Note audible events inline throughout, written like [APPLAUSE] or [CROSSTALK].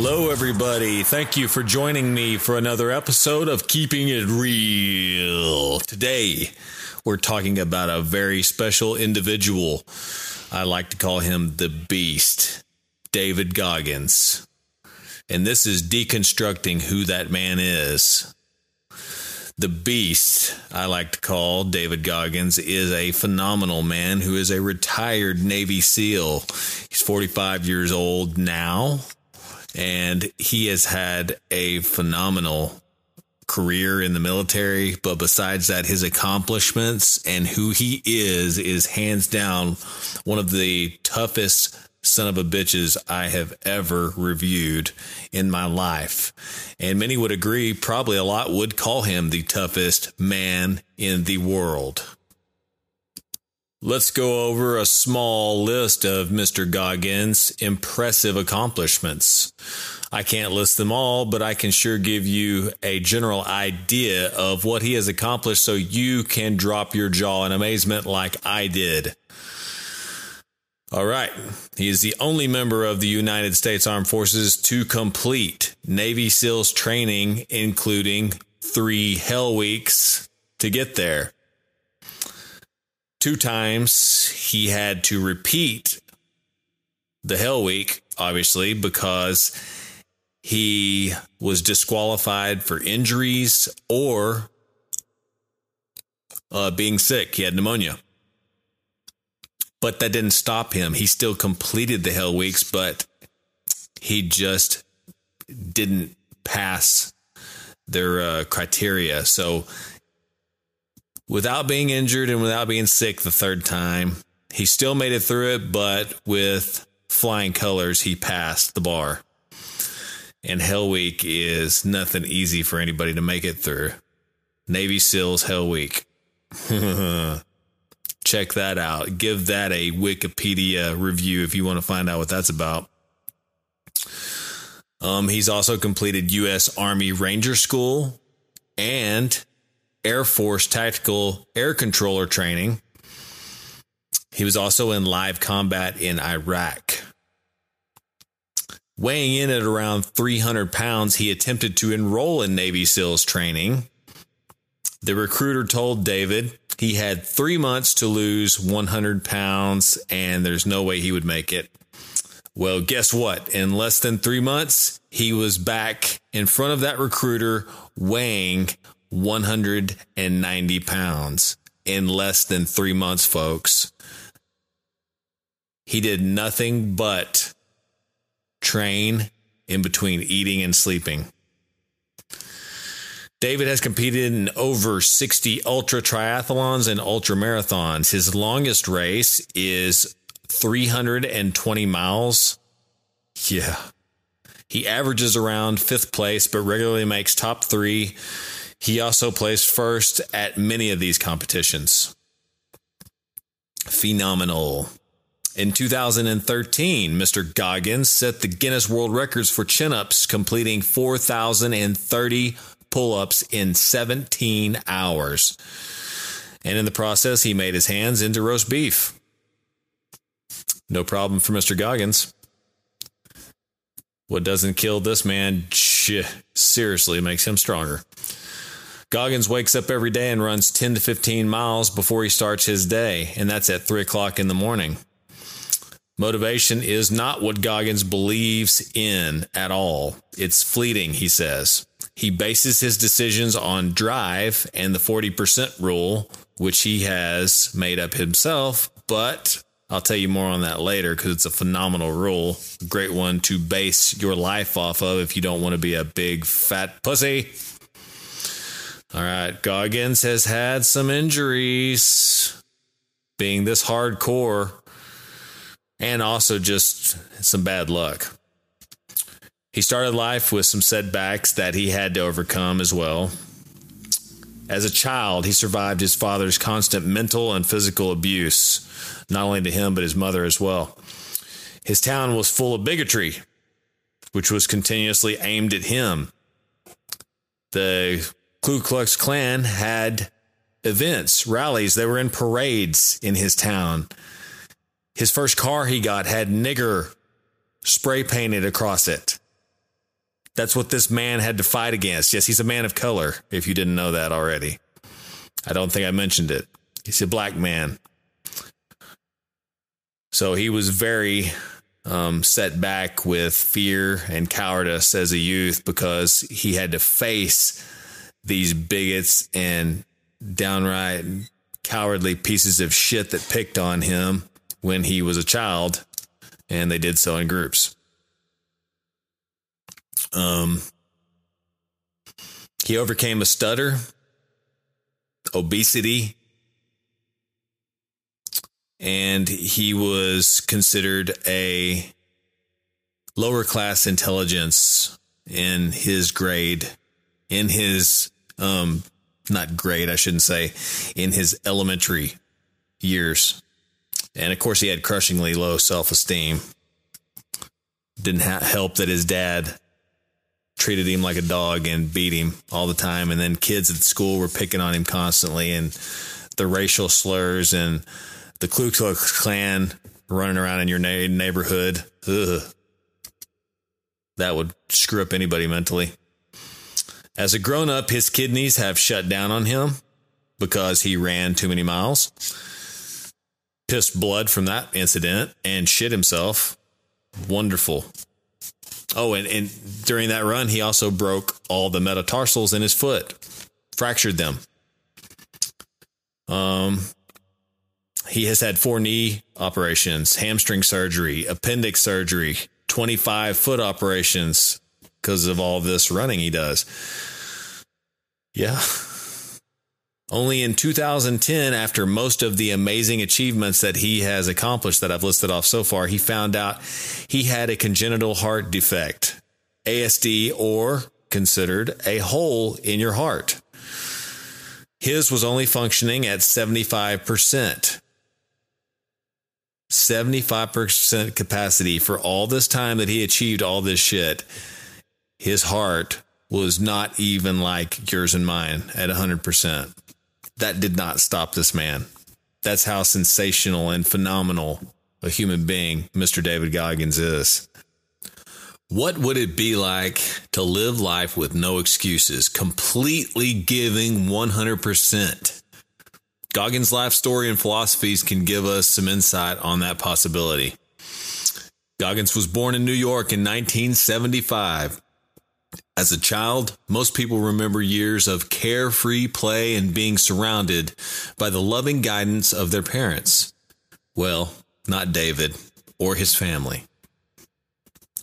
Hello, everybody. Thank you for joining me for another episode of Keeping It Real. Today, we're talking about a very special individual. I like to call him the Beast, David Goggins. And this is deconstructing who that man is. The Beast, I like to call David Goggins, is a phenomenal man who is a retired Navy SEAL. He's 45 years old now, and he has had a phenomenal career in the military. But besides that, his accomplishments and who he is is hands down one of the toughest son of a bitches I have ever reviewed in my life. And many would agree, probably a lot would call him the toughest man in the world. Let's go over a small list of Mr. Goggins' impressive accomplishments. I can't list them all, but I can sure give you a general idea of what he has accomplished so you can drop your jaw in amazement like I did. All right. He is the only member of the United States Armed Forces to complete Navy SEALs training, including three Hell Weeks to get there. Two times he had to repeat the Hell Week, obviously, because he was disqualified for injuries or uh, being sick. He had pneumonia. But that didn't stop him. He still completed the Hell Weeks, but he just didn't pass their uh, criteria. So, without being injured and without being sick the third time, he still made it through it, but with flying colors, he passed the bar. And Hell Week is nothing easy for anybody to make it through. Navy SEALs Hell Week. [LAUGHS] check that out. Give that a Wikipedia review if you want to find out what that's about. Um, he's also completed U.S. Army Ranger School and Air Force Tactical Air Controller training. He was also in live combat in Iraq. Weighing in at around 300 pounds, he attempted to enroll in Navy SEALs training. The recruiter told David he had three months to lose 100 pounds, and there's no way he would make it. Well, guess what? In less than three months, he was back in front of that recruiter weighing 190 pounds in less than three months, folks. He did nothing but train in between eating and sleeping. David has competed in over 60 ultra triathlons and ultra marathons. His longest race is 320 miles. Yeah. He averages around fifth place, but regularly makes top three. He also placed first at many of these competitions. Phenomenal. In 2013, Mr. Goggins set the Guinness World Records for chin ups, completing 4,030 pull ups in 17 hours. And in the process, he made his hands into roast beef. No problem for Mr. Goggins. What doesn't kill this man seriously makes him stronger. Goggins wakes up every day and runs 10 to 15 miles before he starts his day, and that's at 3 o'clock in the morning. Motivation is not what Goggins believes in at all. It's fleeting, he says. He bases his decisions on drive and the 40% rule, which he has made up himself, but I'll tell you more on that later because it's a phenomenal rule. Great one to base your life off of if you don't want to be a big fat pussy. All right, Goggins has had some injuries being this hardcore and also just some bad luck. He started life with some setbacks that he had to overcome as well. As a child, he survived his father's constant mental and physical abuse, not only to him, but his mother as well. His town was full of bigotry, which was continuously aimed at him. The Ku Klux Klan had events, rallies, they were in parades in his town. His first car he got had nigger spray painted across it. That's what this man had to fight against. Yes, he's a man of color, if you didn't know that already. I don't think I mentioned it. He's a black man. So he was very um, set back with fear and cowardice as a youth because he had to face these bigots and downright cowardly pieces of shit that picked on him when he was a child, and they did so in groups. Um, he overcame a stutter, obesity, and he was considered a lower class intelligence in his grade, in his um, not grade, I shouldn't say, in his elementary years. And of course, he had crushingly low self esteem. Didn't ha- help that his dad treated him like a dog and beat him all the time. And then kids at school were picking on him constantly, and the racial slurs and the Ku Klux Klan running around in your na- neighborhood. Ugh. That would screw up anybody mentally. As a grown up, his kidneys have shut down on him because he ran too many miles, pissed blood from that incident, and shit himself. Wonderful. Oh, and, and during that run, he also broke all the metatarsals in his foot, fractured them. Um, he has had four knee operations, hamstring surgery, appendix surgery, 25 foot operations because of all this running he does. Yeah. Only in 2010, after most of the amazing achievements that he has accomplished that I've listed off so far, he found out he had a congenital heart defect, ASD, or considered a hole in your heart. His was only functioning at 75%. 75% capacity for all this time that he achieved all this shit. His heart was not even like yours and mine at 100%. That did not stop this man. That's how sensational and phenomenal a human being Mr. David Goggins is. What would it be like to live life with no excuses, completely giving 100%? Goggins' life story and philosophies can give us some insight on that possibility. Goggins was born in New York in 1975. As a child, most people remember years of carefree play and being surrounded by the loving guidance of their parents. Well, not David or his family.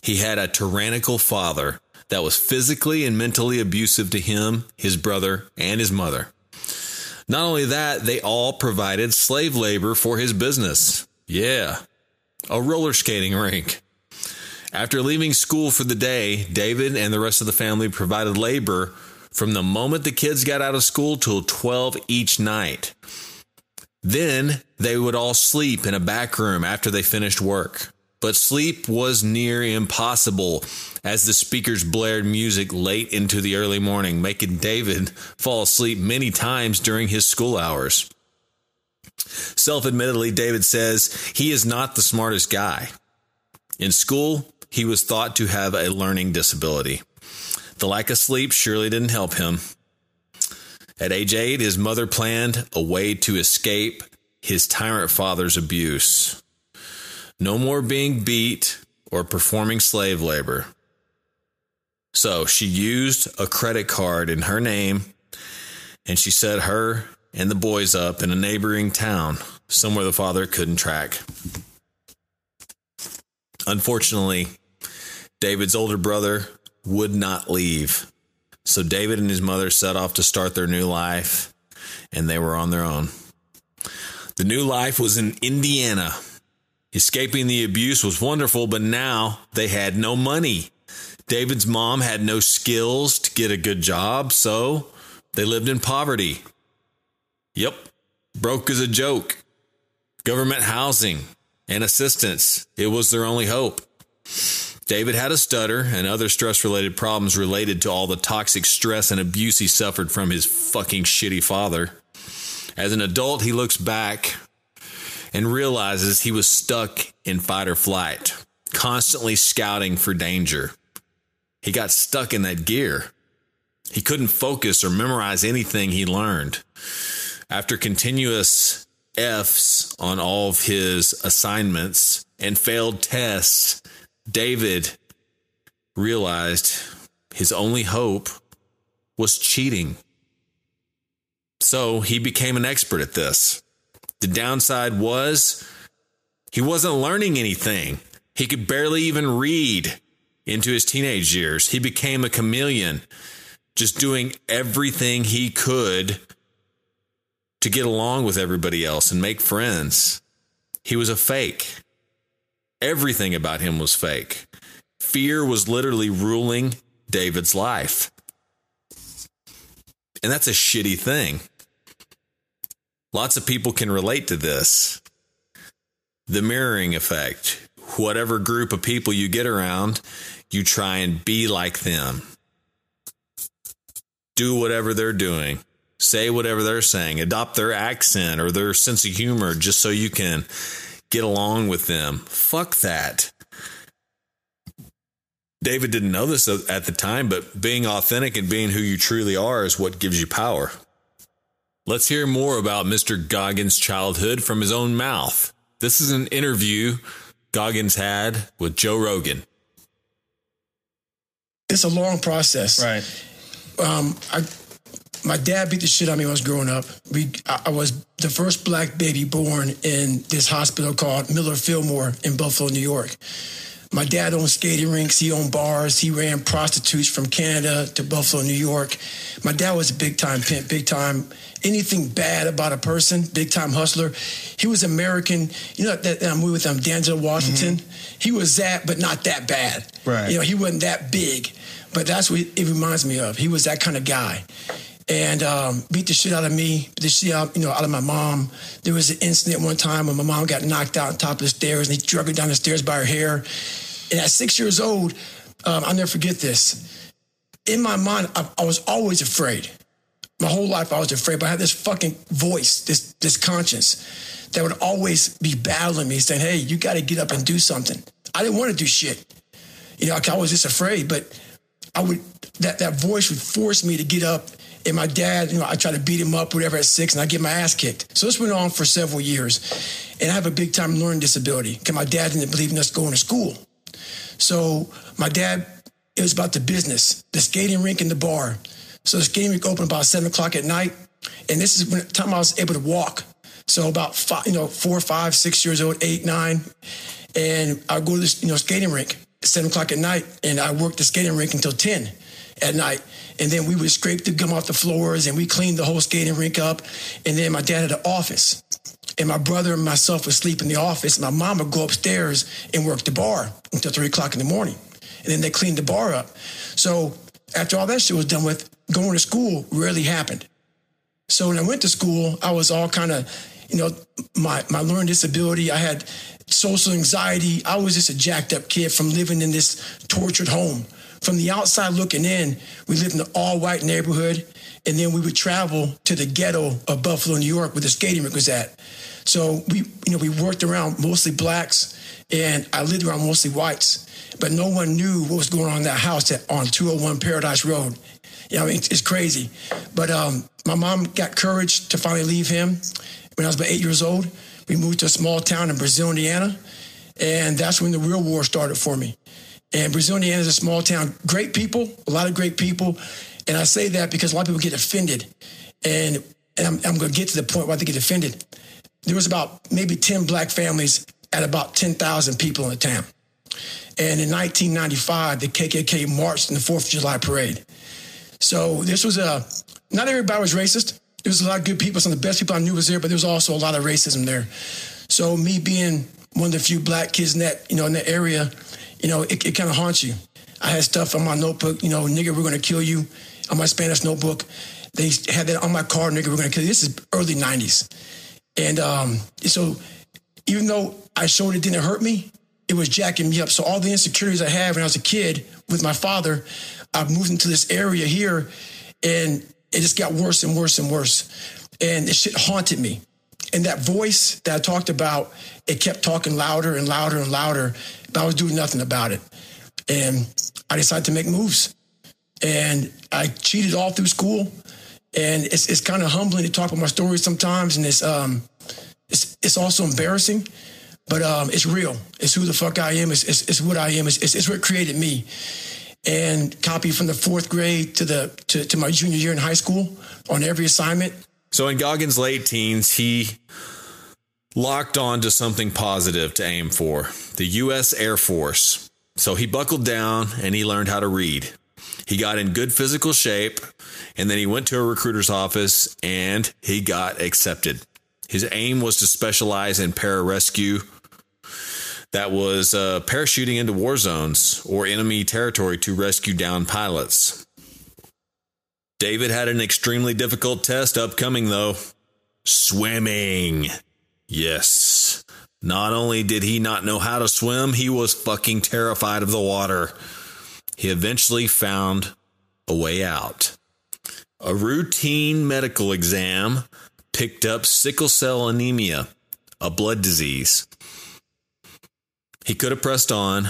He had a tyrannical father that was physically and mentally abusive to him, his brother, and his mother. Not only that, they all provided slave labor for his business. Yeah, a roller skating rink. After leaving school for the day, David and the rest of the family provided labor from the moment the kids got out of school till 12 each night. Then they would all sleep in a back room after they finished work. But sleep was near impossible as the speakers blared music late into the early morning, making David fall asleep many times during his school hours. Self admittedly, David says he is not the smartest guy. In school, he was thought to have a learning disability. The lack of sleep surely didn't help him. At age eight, his mother planned a way to escape his tyrant father's abuse. No more being beat or performing slave labor. So she used a credit card in her name and she set her and the boys up in a neighboring town, somewhere the father couldn't track. Unfortunately, David's older brother would not leave. So David and his mother set off to start their new life, and they were on their own. The new life was in Indiana. Escaping the abuse was wonderful, but now they had no money. David's mom had no skills to get a good job, so they lived in poverty. Yep, broke as a joke. Government housing and assistance, it was their only hope. David had a stutter and other stress related problems related to all the toxic stress and abuse he suffered from his fucking shitty father. As an adult, he looks back and realizes he was stuck in fight or flight, constantly scouting for danger. he got stuck in that gear. He couldn't focus or memorize anything he learned. After continuous F's on all of his assignments and failed tests, David realized his only hope was cheating. So he became an expert at this. The downside was he wasn't learning anything. He could barely even read into his teenage years. He became a chameleon, just doing everything he could to get along with everybody else and make friends. He was a fake. Everything about him was fake. Fear was literally ruling David's life. And that's a shitty thing. Lots of people can relate to this. The mirroring effect. Whatever group of people you get around, you try and be like them. Do whatever they're doing. Say whatever they're saying. Adopt their accent or their sense of humor just so you can get along with them. Fuck that. David didn't know this at the time, but being authentic and being who you truly are is what gives you power. Let's hear more about Mr. Goggins' childhood from his own mouth. This is an interview Goggins had with Joe Rogan. It's a long process. Right. Um, I, my dad beat the shit out of me when I was growing up. We, I, was the first black baby born in this hospital called Millard Fillmore in Buffalo, New York. My dad owned skating rinks. He owned bars. He ran prostitutes from Canada to Buffalo, New York. My dad was a big time pimp, big time. Anything bad about a person, big time hustler. He was American. You know that, that movie with um, Denzel Washington. Mm-hmm. He was that, but not that bad. Right. You know, he wasn't that big, but that's what it reminds me of. He was that kind of guy and um, beat the shit out of me, the shit out, you know, out of my mom. There was an incident one time when my mom got knocked out on top of the stairs, and he drug her down the stairs by her hair. And at six years old, um, I'll never forget this. In my mind, I, I, was always afraid. My whole life, I was afraid. But I had this fucking voice, this this conscience, that would always be battling me, saying, "Hey, you got to get up and do something." I didn't want to do shit. You know, I was just afraid. But I would that that voice would force me to get up and my dad, you know, I try to beat him up, whatever, at six, and I get my ass kicked. So this went on for several years. And I have a big time learning disability because my dad didn't believe in us going to school. So my dad, it was about the business, the skating rink and the bar. So the skating rink opened about seven o'clock at night. And this is when the time I was able to walk. So about five, you know, four, five, six years old, eight, nine. And I go to this, you know, skating rink seven o'clock at night. And I worked the skating rink until 10 at night. And then we would scrape the gum off the floors and we cleaned the whole skating rink up. And then my dad had an office. And my brother and myself would sleep in the office. My mom would go upstairs and work the bar until three o'clock in the morning. And then they cleaned the bar up. So after all that shit was done with, going to school rarely happened. So when I went to school, I was all kind of, you know, my, my learning disability. I had social anxiety. I was just a jacked up kid from living in this tortured home from the outside looking in, we lived in an all white neighborhood. And then we would travel to the ghetto of Buffalo, New York, where the skating rink was at. So we, you know, we worked around mostly blacks and I lived around mostly whites, but no one knew what was going on in that house on 201 Paradise Road. You know, I mean, it's, it's crazy. But um, my mom got courage to finally leave him when I was about eight years old. We moved to a small town in Brazil, Indiana. And that's when the real war started for me. And Brazil, Indiana is a small town. Great people, a lot of great people. And I say that because a lot of people get offended. And, and I'm, I'm going to get to the point why they get offended. There was about maybe 10 black families at about 10,000 people in the town. And in 1995, the KKK marched in the 4th of July parade. So this was a, not everybody was racist. There was a lot of good people. Some of the best people I knew was there, but there was also a lot of racism there. So me being one of the few black kids in that, you know, in that area, you know, it, it kind of haunts you. I had stuff on my notebook, you know, nigga, we're gonna kill you. On my Spanish notebook, they had that on my car, nigga, we're gonna kill you. This is early 90s. And um, so even though I showed it didn't hurt me, it was jacking me up. So all the insecurities I had when I was a kid with my father, I moved into this area here and it just got worse and worse and worse. And this shit haunted me. And that voice that I talked about, it kept talking louder and louder and louder, but I was doing nothing about it. And I decided to make moves. And I cheated all through school. And it's, it's kind of humbling to talk about my story sometimes. And it's, um, it's, it's also embarrassing, but um, it's real. It's who the fuck I am. It's, it's, it's what I am. It's, it's, it's what created me. And copy from the fourth grade to the to, to my junior year in high school on every assignment. So in Goggins' late teens, he locked on to something positive to aim for the U.S. Air Force. So he buckled down and he learned how to read. He got in good physical shape and then he went to a recruiter's office and he got accepted. His aim was to specialize in pararescue. That was uh, parachuting into war zones or enemy territory to rescue downed pilots. David had an extremely difficult test upcoming, though swimming. Yes. Not only did he not know how to swim, he was fucking terrified of the water. He eventually found a way out. A routine medical exam picked up sickle cell anemia, a blood disease. He could have pressed on,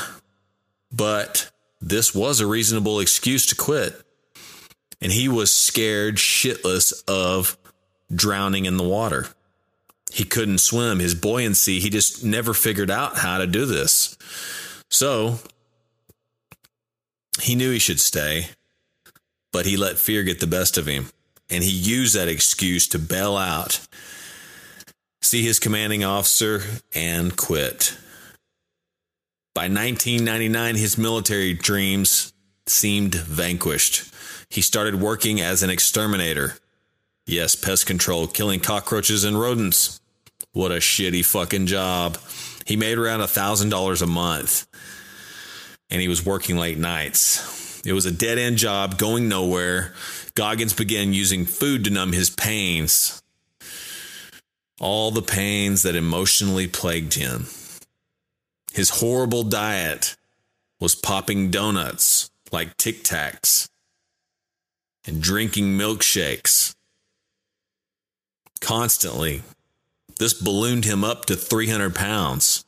but this was a reasonable excuse to quit. And he was scared shitless of drowning in the water. He couldn't swim. His buoyancy, he just never figured out how to do this. So he knew he should stay, but he let fear get the best of him. And he used that excuse to bail out, see his commanding officer, and quit. By 1999, his military dreams seemed vanquished. He started working as an exterminator. Yes, pest control, killing cockroaches and rodents. What a shitty fucking job. He made around a $1,000 a month and he was working late nights. It was a dead end job going nowhere. Goggins began using food to numb his pains, all the pains that emotionally plagued him. His horrible diet was popping donuts like Tic Tacs and drinking milkshakes constantly. This ballooned him up to 300 pounds.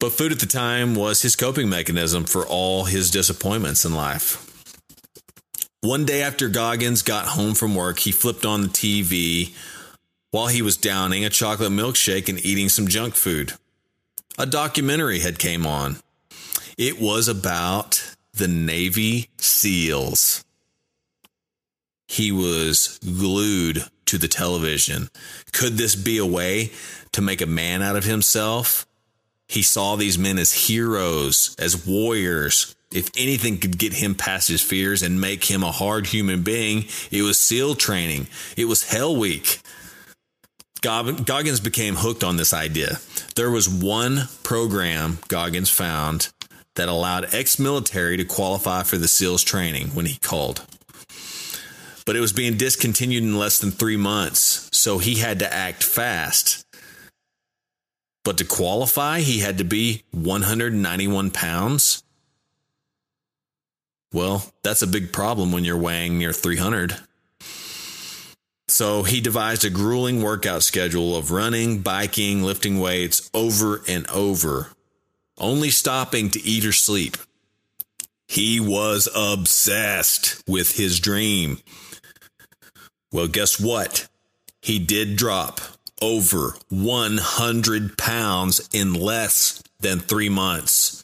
But food at the time was his coping mechanism for all his disappointments in life. One day after Goggins got home from work, he flipped on the TV while he was downing a chocolate milkshake and eating some junk food. A documentary had came on. It was about the Navy SEALs. He was glued to the television. Could this be a way to make a man out of himself? He saw these men as heroes, as warriors. If anything could get him past his fears and make him a hard human being, it was SEAL training. It was Hell Week. Goggins became hooked on this idea. There was one program Goggins found that allowed ex military to qualify for the SEALs training when he called. But it was being discontinued in less than three months, so he had to act fast. But to qualify, he had to be 191 pounds. Well, that's a big problem when you're weighing near 300. So he devised a grueling workout schedule of running, biking, lifting weights over and over, only stopping to eat or sleep. He was obsessed with his dream. Well, guess what? He did drop over 100 pounds in less than three months.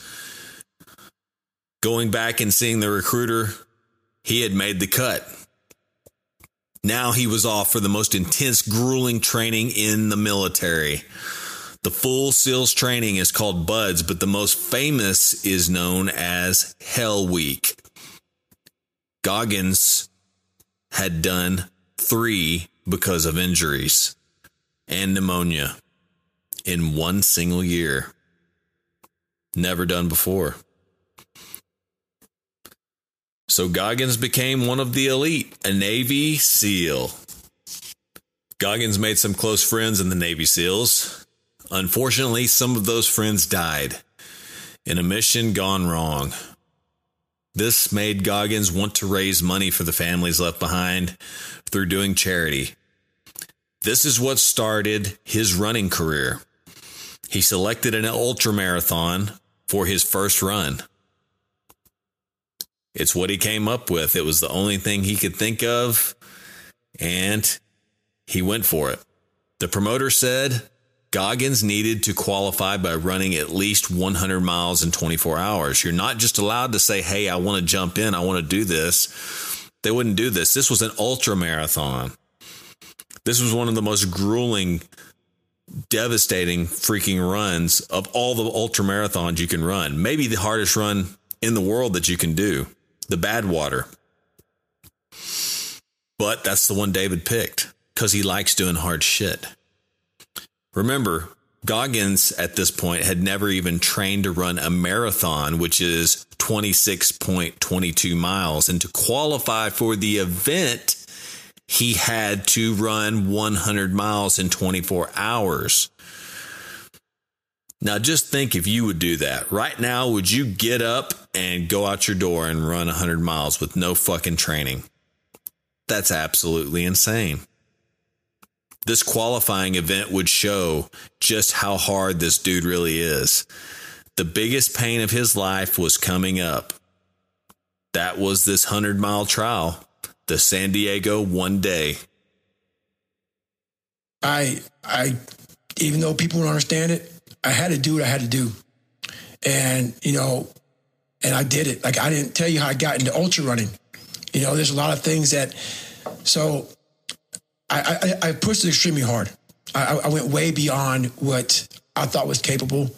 Going back and seeing the recruiter, he had made the cut. Now he was off for the most intense, grueling training in the military. The full SEALs training is called BUDS, but the most famous is known as Hell Week. Goggins had done three because of injuries and pneumonia in one single year. Never done before. So Goggins became one of the elite, a Navy SEAL. Goggins made some close friends in the Navy SEALs. Unfortunately, some of those friends died in a mission gone wrong. This made Goggins want to raise money for the families left behind through doing charity. This is what started his running career. He selected an ultra marathon for his first run. It's what he came up with. It was the only thing he could think of, and he went for it. The promoter said Goggins needed to qualify by running at least 100 miles in 24 hours. You're not just allowed to say, Hey, I want to jump in, I want to do this. They wouldn't do this. This was an ultra marathon. This was one of the most grueling, devastating freaking runs of all the ultra marathons you can run. Maybe the hardest run in the world that you can do the Badwater. But that's the one David picked because he likes doing hard shit. Remember, Goggins at this point had never even trained to run a marathon, which is 26.22 miles. And to qualify for the event, he had to run 100 miles in 24 hours. Now, just think if you would do that. Right now, would you get up and go out your door and run 100 miles with no fucking training? That's absolutely insane. This qualifying event would show just how hard this dude really is. The biggest pain of his life was coming up. That was this 100 mile trial, the San Diego one day. I, I, even though people don't understand it, I had to do what I had to do. And, you know, and I did it. Like I didn't tell you how I got into ultra running. You know, there's a lot of things that, so I, I, I pushed it extremely hard. I, I went way beyond what I thought was capable.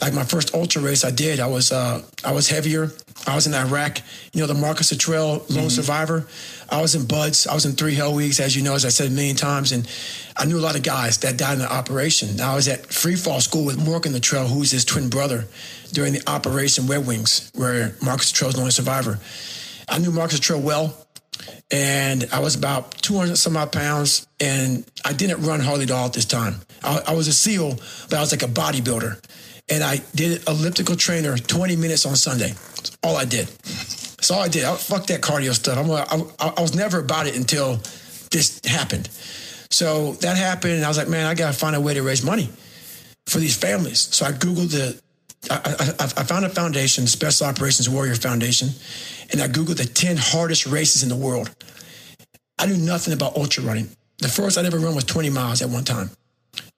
Like my first ultra race I did, I was uh, I was heavier. I was in Iraq. You know the Marcus Luttrell Lone mm-hmm. Survivor. I was in BUD/S. I was in three hell weeks, as you know, as I said a million times, and I knew a lot of guys that died in the operation. I was at free fall school with Morgan Luttrell, who's his twin brother, during the Operation Red Wings, where Marcus Luttrell's the only survivor. I knew Marcus Luttrell well and I was about 200 some odd pounds, and I didn't run hardly at all at this time. I, I, was a SEAL, but I was like a bodybuilder, and I did elliptical trainer 20 minutes on Sunday. That's all I did. That's all I did. I, fuck that cardio stuff. I'm, I, I was never about it until this happened. So that happened, and I was like, man, I gotta find a way to raise money for these families. So I googled the I, I, I, found a foundation, Special Operations Warrior Foundation, and I Googled the 10 hardest races in the world. I knew nothing about ultra running. The first I'd ever run was 20 miles at one time.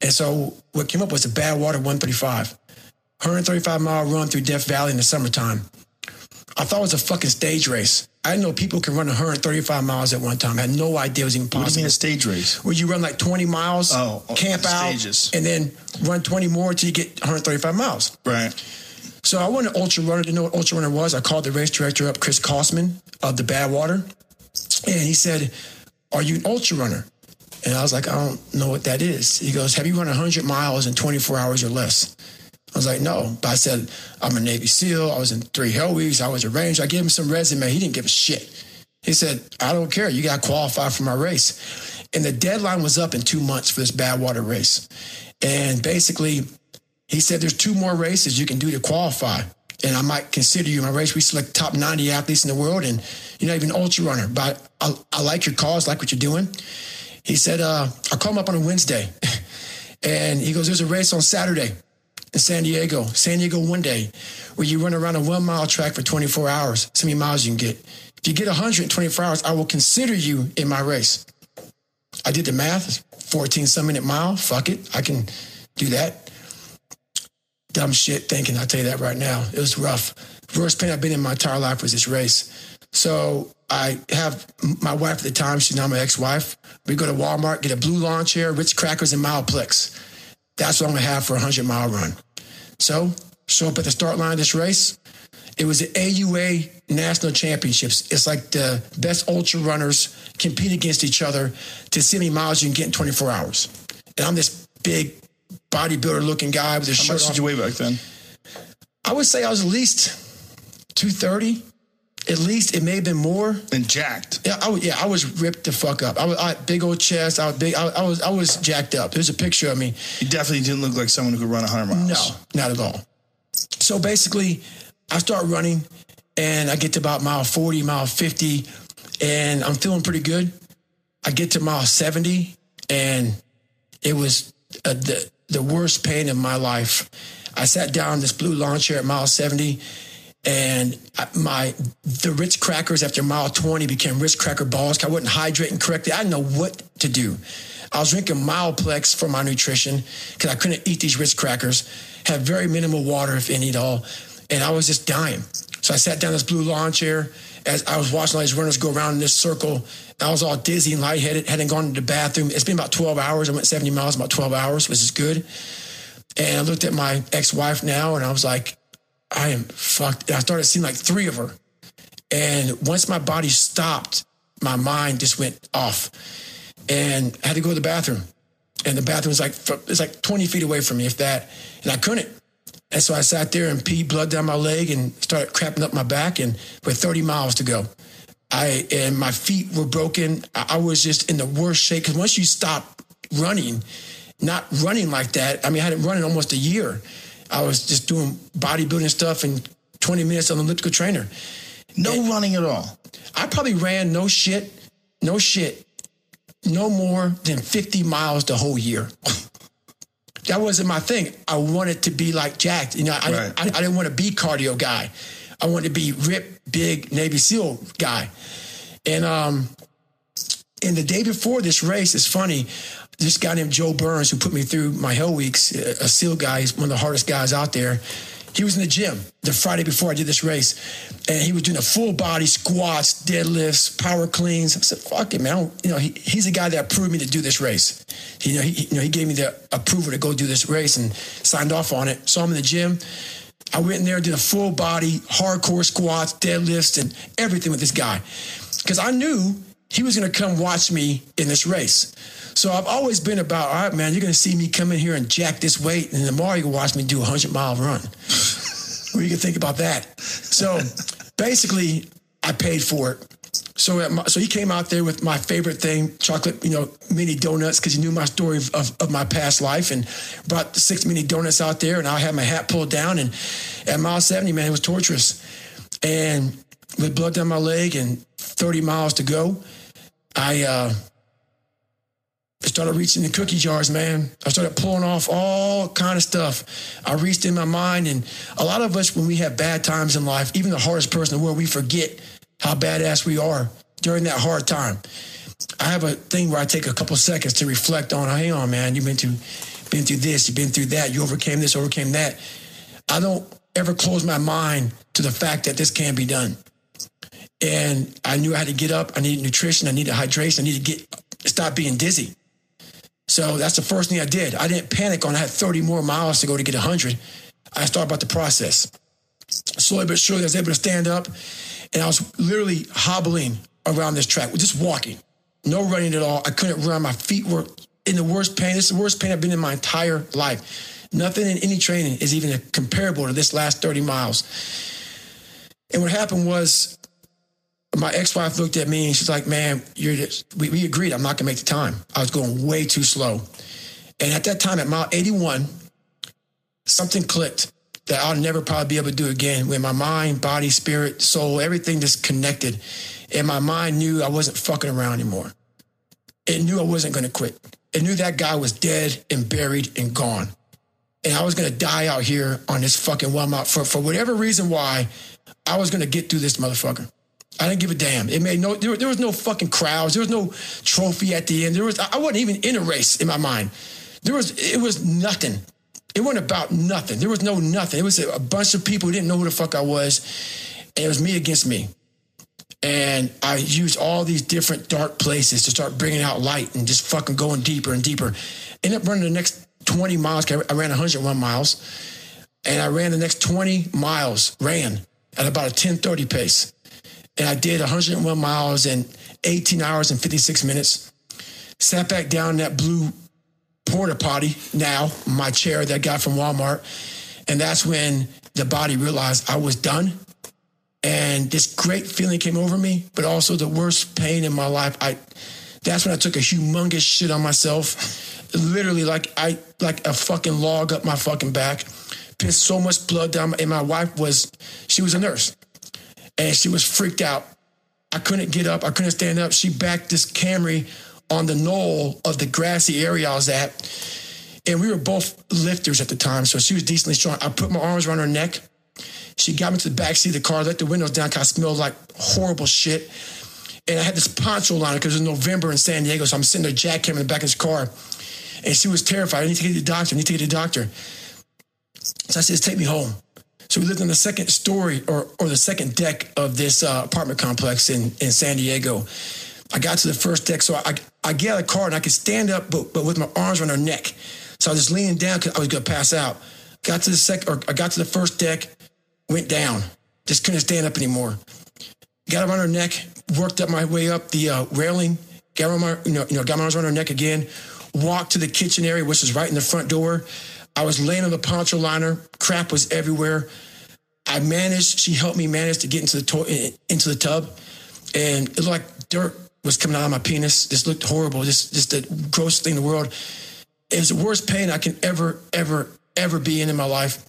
And so what came up was a Badwater 135, 135 mile run through Death Valley in the summertime. I thought it was a fucking stage race. I know people can run 135 miles at one time. I had no idea it was even possible. What do you mean a stage race? Where you run like 20 miles, oh, oh camp stages. out, and then run 20 more until you get 135 miles. Right. So I went an ultra runner. Didn't know what ultra runner was. I called the race director up, Chris Kostman of the Badwater, and he said, "Are you an ultra runner?" And I was like, "I don't know what that is." He goes, "Have you run 100 miles in 24 hours or less?" I was like, "No," but I said, "I'm a Navy SEAL. I was in three Hell Weeks. I was a Ranger." I gave him some resume. He didn't give a shit. He said, "I don't care. You got qualified for my race." And the deadline was up in two months for this Badwater race. And basically, he said, There's two more races you can do to qualify. And I might consider you in my race. We select top 90 athletes in the world, and you're not even an ultra runner, but I, I like your cause, like what you're doing. He said, uh, I'll call him up on a Wednesday. [LAUGHS] and he goes, There's a race on Saturday in San Diego, San Diego one day, where you run around a one mile track for 24 hours. So many miles you can get. If you get 124 hours, I will consider you in my race. I did the math, 14 some minute mile. Fuck it. I can do that dumb shit thinking. I'll tell you that right now. It was rough. Worst pain I've been in my entire life was this race. So I have my wife at the time, she's now my ex-wife. We go to Walmart, get a blue lawn chair, Ritz crackers, and Myoplex. That's what I'm gonna have for a hundred mile run. So show up at the start line of this race. It was the AUA National Championships. It's like the best ultra runners compete against each other to see how many miles you can get in 24 hours. And I'm this big bodybuilder looking guy with How shirt much off. did you weigh back then? I would say I was at least 230. At least it may have been more. And jacked. Yeah, I was, yeah, I was ripped the fuck up. I was I, big old chest. I was big. I, I, was I was jacked up. There's a picture of me. You definitely didn't look like someone who could run 100 miles. No, not at all. So basically, I start running, and I get to about mile 40, mile 50, and I'm feeling pretty good. I get to mile 70, and it was uh, the the worst pain of my life. I sat down this blue lawn chair at mile 70 and my the Ritz crackers after mile 20 became Ritz cracker balls. I wasn't hydrating correctly. I didn't know what to do. I was drinking Myoplex for my nutrition because I couldn't eat these Ritz crackers. Had very minimal water, if any at all, and I was just dying. So I sat down this blue lawn chair as I was watching all these runners go around in this circle. I was all dizzy and lightheaded. Hadn't gone to the bathroom. It's been about 12 hours. I went 70 miles in about 12 hours, which is good. And I looked at my ex-wife now, and I was like, I am fucked. And I started seeing like three of her. And once my body stopped, my mind just went off. And I had to go to the bathroom. And the bathroom was like it's like 20 feet away from me, if that. And I couldn't. And so I sat there and peed blood down my leg and started crapping up my back. And with 30 miles to go, I and my feet were broken. I, I was just in the worst shape because once you stop running, not running like that. I mean, I hadn't run in almost a year. I was just doing bodybuilding stuff and 20 minutes on the elliptical trainer. No running at all. I probably ran no shit, no shit, no more than 50 miles the whole year. [LAUGHS] that wasn't my thing. I wanted to be like jacked. You know, I, Right. I, I didn't want to be cardio guy. I wanted to be ripped, big Navy SEAL guy. And um, and the day before this race, it's funny. This guy named Joe Burns, who put me through my Hell Weeks, a SEAL guy, he's one of the hardest guys out there. He was in the gym the Friday before I did this race, and he was doing a full body squats, deadlifts, power cleans. I said, "Fuck it, man!" You know, he, he's the guy that approved me to do this race. You know, he, he- you know, he gave me the approval to go do this race and signed off on it. So I'm in the gym. I went in there, did a full body, hardcore squats, deadlifts, and everything with this guy. Because I knew he was going to come watch me in this race. So I've always been about, all right, man, you're going to see me come in here and jack this weight, and tomorrow you can watch me do a 100 mile run. [LAUGHS] what do you can think about that? So basically, I paid for it. So, at my, so he came out there with my favorite thing, chocolate, you know, mini donuts, because he knew my story of, of, of my past life, and brought the six mini donuts out there, and I had my hat pulled down, and at mile seventy, man, it was torturous, and with blood down my leg and thirty miles to go, I uh, I started reaching the cookie jars, man. I started pulling off all kind of stuff. I reached in my mind, and a lot of us, when we have bad times in life, even the hardest person in the world, we forget how badass we are during that hard time. I have a thing where I take a couple seconds to reflect on, hang on, man, you've been through, been through this, you've been through that, you overcame this, overcame that. I don't ever close my mind to the fact that this can be done. And I knew I had to get up. I needed nutrition. I needed hydration. I needed to get stop being dizzy. So that's the first thing I did. I didn't panic on I had 30 more miles to go to get 100. I started about the process. Slowly but surely, I was able to stand up, and I was literally hobbling around this track, just walking, no running at all. I couldn't run. My feet were in the worst pain. This is the worst pain I've been in my entire life. Nothing in any training is even comparable to this last 30 miles. And what happened was my ex-wife looked at me and she's like, man, you're just, we, we agreed I'm not gonna make the time. I was going way too slow. And at that time, at mile 81, something clicked that I'll never probably be able to do again when my mind, body, spirit, soul, everything just connected. And my mind knew I wasn't fucking around anymore. It knew I wasn't gonna quit. It knew that guy was dead and buried and gone. And I was gonna die out here on this fucking one for, for whatever reason why I was gonna get through this motherfucker. I didn't give a damn. It made no. There, there was no fucking crowds. There was no trophy at the end. There was. I wasn't even in a race in my mind. There was. It was nothing. It wasn't about nothing. There was no nothing. It was a, a bunch of people who didn't know who the fuck I was, and it was me against me. And I used all these different dark places to start bringing out light and just fucking going deeper and deeper. Ended up running the next 20 miles. I ran 101 miles, and I ran the next 20 miles. Ran at about a 10:30 pace and I did 101 miles in 18 hours and 56 minutes. Sat back down in that blue porta potty now, my chair that I got from Walmart. And that's when the body realized I was done. And this great feeling came over me, but also the worst pain in my life. I that's when I took a humongous shit on myself. Literally like I like a fucking log up my fucking back. Pissed so much blood down and my wife was she was a nurse and she was freaked out. I couldn't get up. I couldn't stand up. She backed this Camry on the knoll of the grassy area I was at. And we were both lifters at the time, so she was decently strong. I put my arms around her neck. She got me to the back seat of the car, let the windows down, cause I smelled like horrible shit. And I had this poncho on because it was November in San Diego, so I'm sitting there jackhammering in the back of his car. And she was terrified. I need to get to the doctor. I need to get to the doctor. So I said, take me home. So we lived on the second story or, or the second deck of this uh, apartment complex in, in San Diego. I got to the first deck, so I, I get out of the car and I could stand up, but, but with my arms around her neck. So I was just leaning down because I was going to pass out. Got to the second, or I got to the first deck, went down, just couldn't stand up anymore. Got around her neck, worked up my way up the uh, railing, got around my, you know, you know, got my arms around her neck again, walked to the kitchen area, which was right in the front door. I was laying on the poncho liner, crap was everywhere. I managed, she helped me manage to get into the to- into the tub, and it looked like dirt was coming out of my penis. This looked horrible. Just just the grossest thing in the world. It was the worst pain I can ever, ever, ever be in in my life.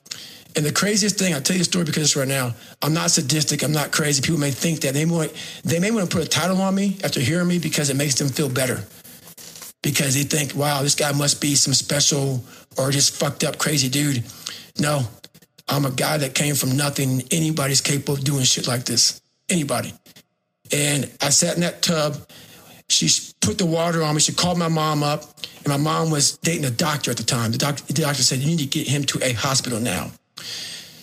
And the craziest thing, I'll tell you a story because it's right now. I'm not sadistic. I'm not crazy. People may think that they might they may want to put a title on me after hearing me because it makes them feel better. Because they think, wow, this guy must be some special or just fucked up crazy dude. No, I'm a guy that came from nothing. Anybody's capable of doing shit like this. Anybody. And I sat in that tub. She put the water on me. She called my mom up, and my mom was dating a doctor at the time. The doctor, the doctor said, You need to get him to a hospital now.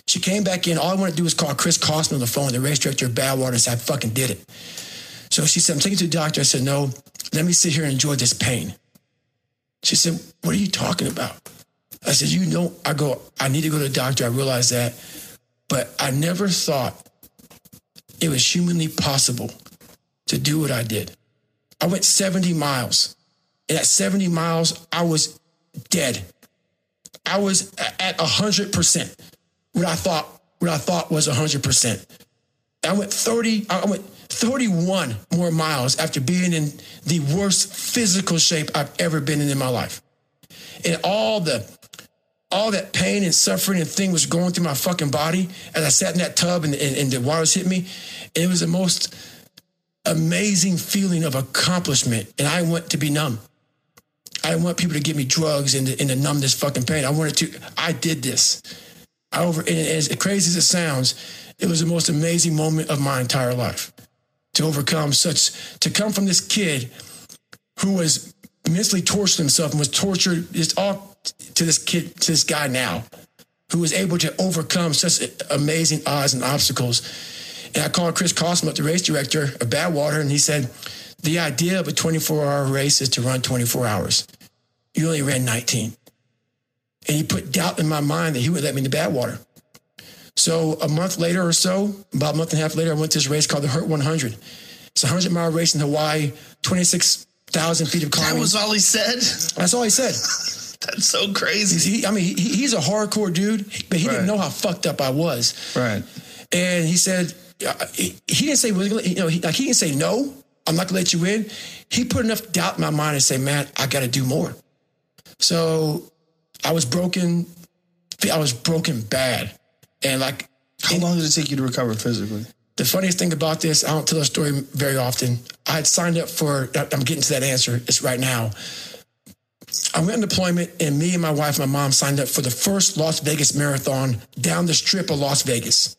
She came back in. All I wanted to do was call Chris Kostman on the phone, the race director of Badwater, and say, I fucking did it. So she said, I'm taking to the doctor. I said, No, let me sit here and enjoy this pain. She said, What are you talking about? I said, You know, I go, I need to go to the doctor. I realized that. But I never thought it was humanly possible to do what I did. I went 70 miles. And at 70 miles, I was dead. I was at 100%. What I thought, what I thought was 100%. I went 30, I went 31 more miles after being in the worst physical shape I've ever been in in my life. And all the all that pain and suffering and thing was going through my fucking body as I sat in that tub and, and, and the waters hit me. And it was the most amazing feeling of accomplishment. And I want to be numb. I want people to give me drugs and to, and to numb this fucking pain. I wanted to, I did this. I over, and as crazy as it sounds, it was the most amazing moment of my entire life to overcome such, to come from this kid who was mentally tortured himself and was tortured just all to this kid, to this guy now, who was able to overcome such amazing odds and obstacles. And I called Chris Kostman, the race director of Badwater, and he said, the idea of a 24 hour race is to run 24 hours. You only ran 19. And he put doubt in my mind that he would let me into Badwater. So a month later or so, about a month and a half later, I went to this race called the Hurt 100. It's a 100 mile race in Hawaii, 26,000 feet of climbing. That was all he said? That's all he said. That's so crazy. He, I mean, he, he's a hardcore dude, but he Right. didn't know how fucked up I was. Right. And he said, uh, he, he didn't say, you know, he, like he didn't say no. I'm not gonna let you in. He put enough doubt in my mind and say, man, I got to do more. So I was broken. I was broken bad, and like How long did it take you to recover physically? the funniest thing about this, I don't tell the story very often. I had signed up for, I'm getting to that answer. It's right now. I went on deployment, and me and my wife and my mom signed up for the first Las Vegas marathon down the strip of Las Vegas.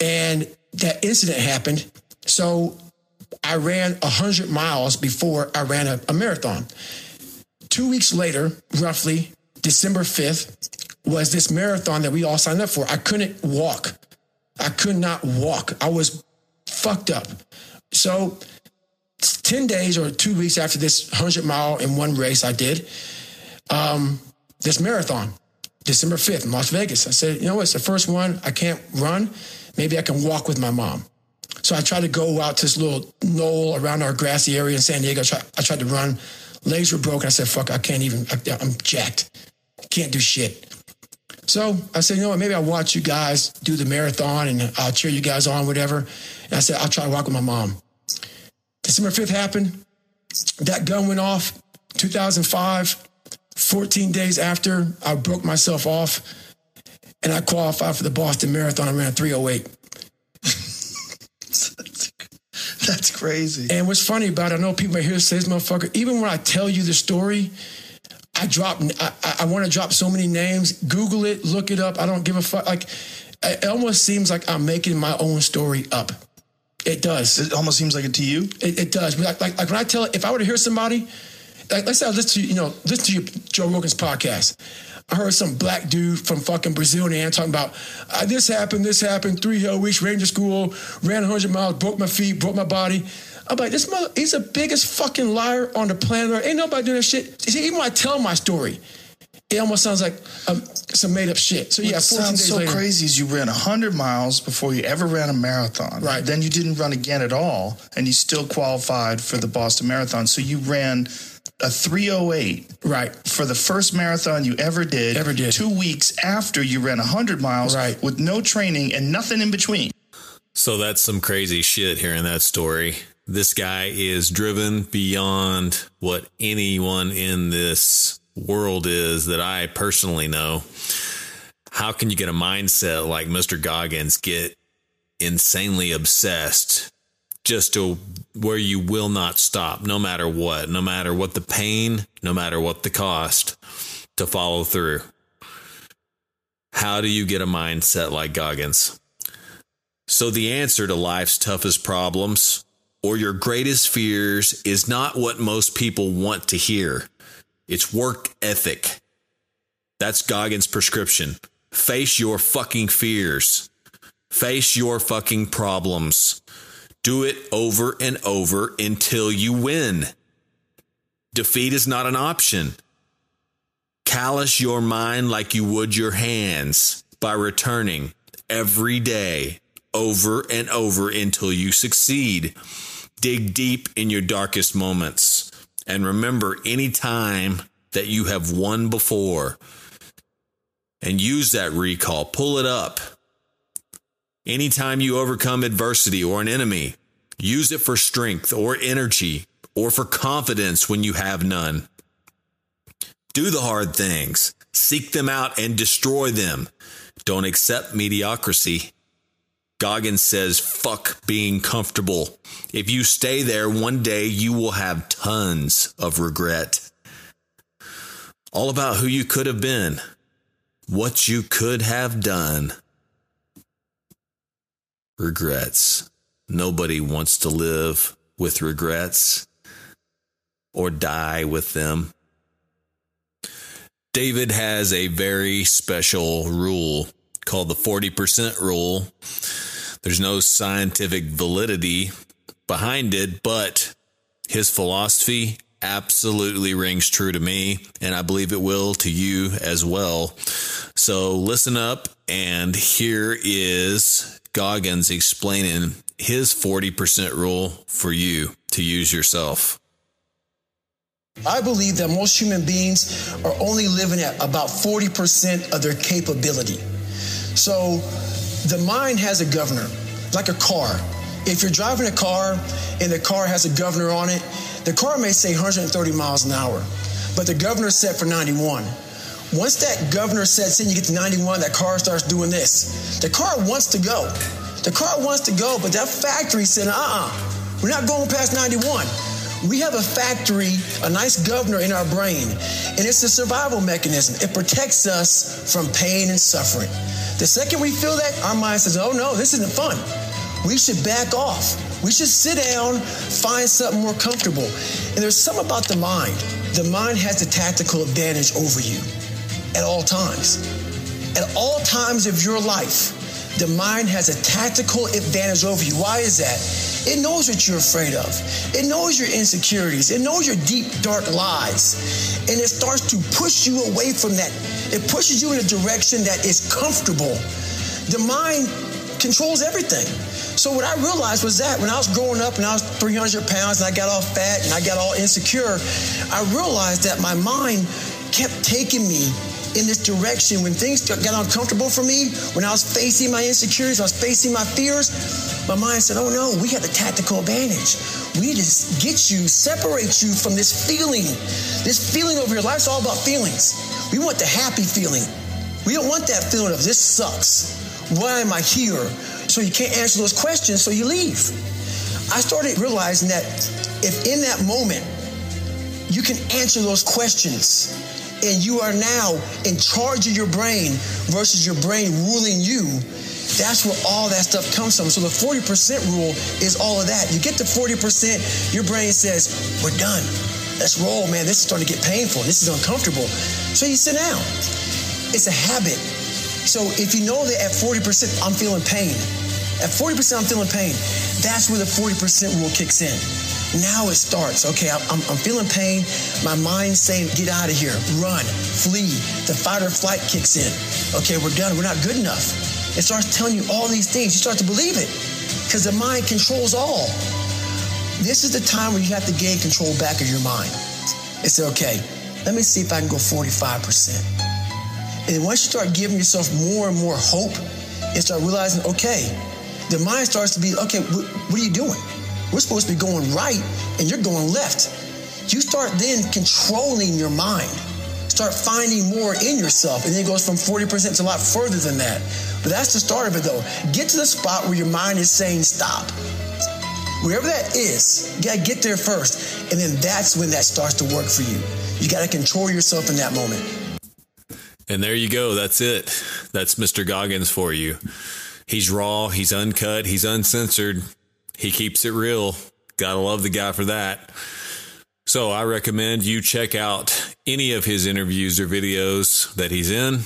And that incident happened. So I ran 100 miles before I ran a, a marathon. Two weeks later, roughly December 5th, was this marathon that we all signed up for. I couldn't walk. I could not walk. I was fucked up. So, 10 days or two weeks after this 100 mile in one race I did, um, this marathon, December 5th in Las Vegas. I said, you know what? It's the first one. I can't run. Maybe I can walk with my mom. So I tried to go out to this little knoll around our grassy area in San Diego. I tried, I tried to run. Legs were broken. I said, fuck, I can't even, I, I'm jacked. Can't do shit. So I said, you know what, maybe I'll watch you guys do the marathon and I'll cheer you guys on, whatever. And I said, I'll try to walk with my mom. December 5th happened. That gun went off 2005. 14 days after, I broke myself off and I qualified for the Boston Marathon. I ran 308. [LAUGHS] That's crazy. And what's funny about it, I know people may hear say this motherfucker, even when I tell you the story, I drop, I, I, I want to drop so many names. Google it, look it up. I don't give a fuck. Like, it almost seems like I'm making my own story up. It does. It almost seems like it to you. It, it does. Like, like, like when I tell, it, if I were to hear somebody, like let's say I listen to you know listen to your Joe Rogan's podcast. I heard some black dude from fucking Brazil and talking about uh, this happened, this happened, three hell weeks, ranger school, ran 100 miles, broke my feet, broke my body. I'm like, this mother, he's the biggest fucking liar on the planet. Ain't nobody doing that shit. See, even when I tell my story, it almost sounds like um, some made up shit. So yeah, What 14 sounds days so later, crazy is you ran 100 miles before you ever ran a marathon. Right. Then you didn't run again at all, and you still qualified for the Boston Marathon. So you ran a 308 right? for the first marathon you ever did. Ever did. Two weeks after you ran 100 miles Right. with no training and nothing in between. So that's some crazy shit hearing that story. This guy is driven beyond what anyone in this world is that I personally know. How can you get a mindset like Mr. Goggins get insanely obsessed just to where you will not stop no matter what, no matter what the pain, no matter what the cost to follow through? How do you get a mindset like Goggins? So, the answer to life's toughest problems or your greatest fears is not what most people want to hear. It's work ethic. That's Goggins' prescription. Face your fucking fears. Face your fucking problems. Do it over and over until you win. Defeat is not an option. Callous your mind like you would your hands by returning every day over and over until you succeed. Dig deep in your darkest moments and remember any time that you have won before and use that recall. Pull it up. Anytime you overcome adversity or an enemy, use it for strength or energy or for confidence when you have none. Do the hard things, seek them out and destroy them. Don't accept mediocrity. Goggins says, fuck being comfortable. If you stay there, one day you will have tons of regret. All about who you could have been, what you could have done. Regrets. Nobody wants to live with regrets or die with them. David has a very special rule called the 40% rule. There's no scientific validity behind it, but his philosophy absolutely rings true to me, and I believe it will to you as well. So listen up, and here is Goggins explaining his 40% rule for you to use yourself. I believe that most human beings are only living at about 40% of their capability. So the mind has a governor, like a car. If you're driving a car and the car has a governor on it, the car may say 130 miles an hour, but the governor set for 91. Once that governor sets in, you get to 91, that car starts doing this. The car wants to go. The car wants to go, but that factory said, uh uh-uh, uh, we are not going past 91. We have a factory, a nice governor in our brain, and it's a survival mechanism. It protects us from pain and suffering. The second we feel that, our mind says, oh no, this isn't fun. We should back off. We should sit down, find something more comfortable. And there's something about the mind. The mind has the tactical advantage over you at all times. At all times of your life, the mind has a tactical advantage over you. Why is that? It knows what you're afraid of. It knows your insecurities. It knows your deep, dark lies. And it starts to push you away from that. It pushes you in a direction that is comfortable. The mind controls everything. So what I realized was that when I was growing up and I was 300 pounds and I got all fat and I got all insecure, I realized that my mind kept taking me in this direction when things got uncomfortable for me, when I was facing my insecurities, I was facing my fears, my mind said, oh no, we have the tactical advantage. We to get you, separate you from this feeling. This feeling over your life's all about feelings. We want the happy feeling. We don't want that feeling of this sucks. Why am I here? So you can't answer those questions, so you leave. I started realizing that if in that moment you can answer those questions and you are now in charge of your brain versus your brain ruling you, That's where all that stuff comes from. So the 40% rule is all of that. You get to 40%, your brain says, we're done. Let's roll, man. This is starting to get painful. This is uncomfortable. So you sit down. It's a habit. So if you know that at 40% I'm feeling pain, at 40% I'm feeling pain, that's where the 40% rule kicks in. Now it starts. Okay, I'm, I'm, feeling pain. My mind's saying, get out of here, run, flee. The fight or flight kicks in. Okay, we're done. We're not good enough. It starts telling you all these things. You start to believe it because the mind controls all. This is the time where you have to gain control back of your mind. It's okay, let me see if I can go 45%. And once you start giving yourself more and more hope and start realizing, okay, the mind starts to be, okay, what, what are you doing? We're supposed to be going right and you're going left. You start then controlling your mind. Start finding more in yourself. And then it goes from 40% to a lot further than that. But that's the start of it though. Get to the spot where your mind is saying stop. Wherever that is, you gotta get there first. And then that's when that starts to work for you. You gotta control yourself in that moment. And there you go. That's it. That's Mr. Goggins for you. He's raw, he's uncut, he's uncensored. He keeps it real. Gotta love the guy for that. So I recommend you check out any of his interviews or videos that he's in.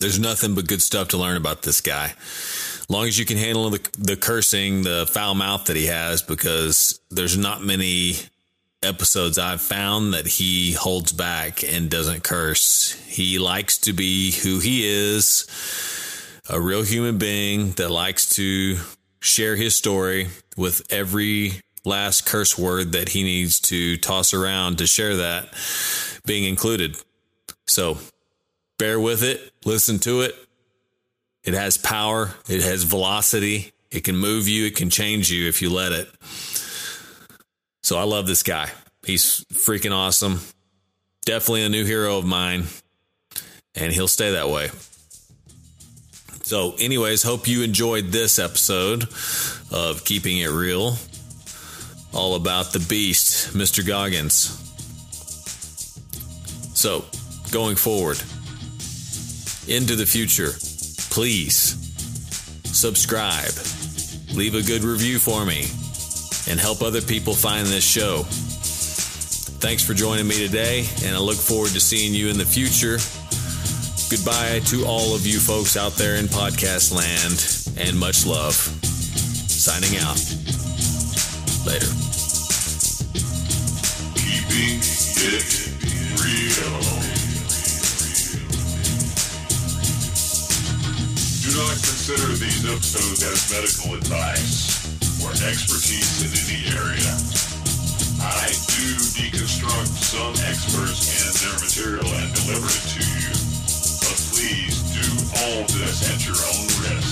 There's nothing but good stuff to learn about this guy. Long as you can handle the, the cursing, the foul mouth that he has, because there's not many episodes I've found that he holds back and doesn't curse. He likes to be who he is, a real human being that likes to share his story with every last curse word that he needs to toss around to share that being included. So bear with it, listen to it. It has power, it has velocity, it can move you, it can change you if you let it. So I love this guy. He's freaking awesome. Definitely a new hero of mine, and he'll stay that way. So, anyways, hope you enjoyed this episode of Keeping It Real, all about the beast, Mr. Goggins. So, going forward into the future, please subscribe, leave a good review for me, and help other people find this show. Thanks for joining me today, and I look forward to seeing you in the future. Goodbye to all of you folks out there in podcast land, and much love. Signing out. Later. Keeping it real. Do not consider these episodes as medical advice or expertise in any area. I do deconstruct some experts and their material and deliver it to you Please do all this at your own risk.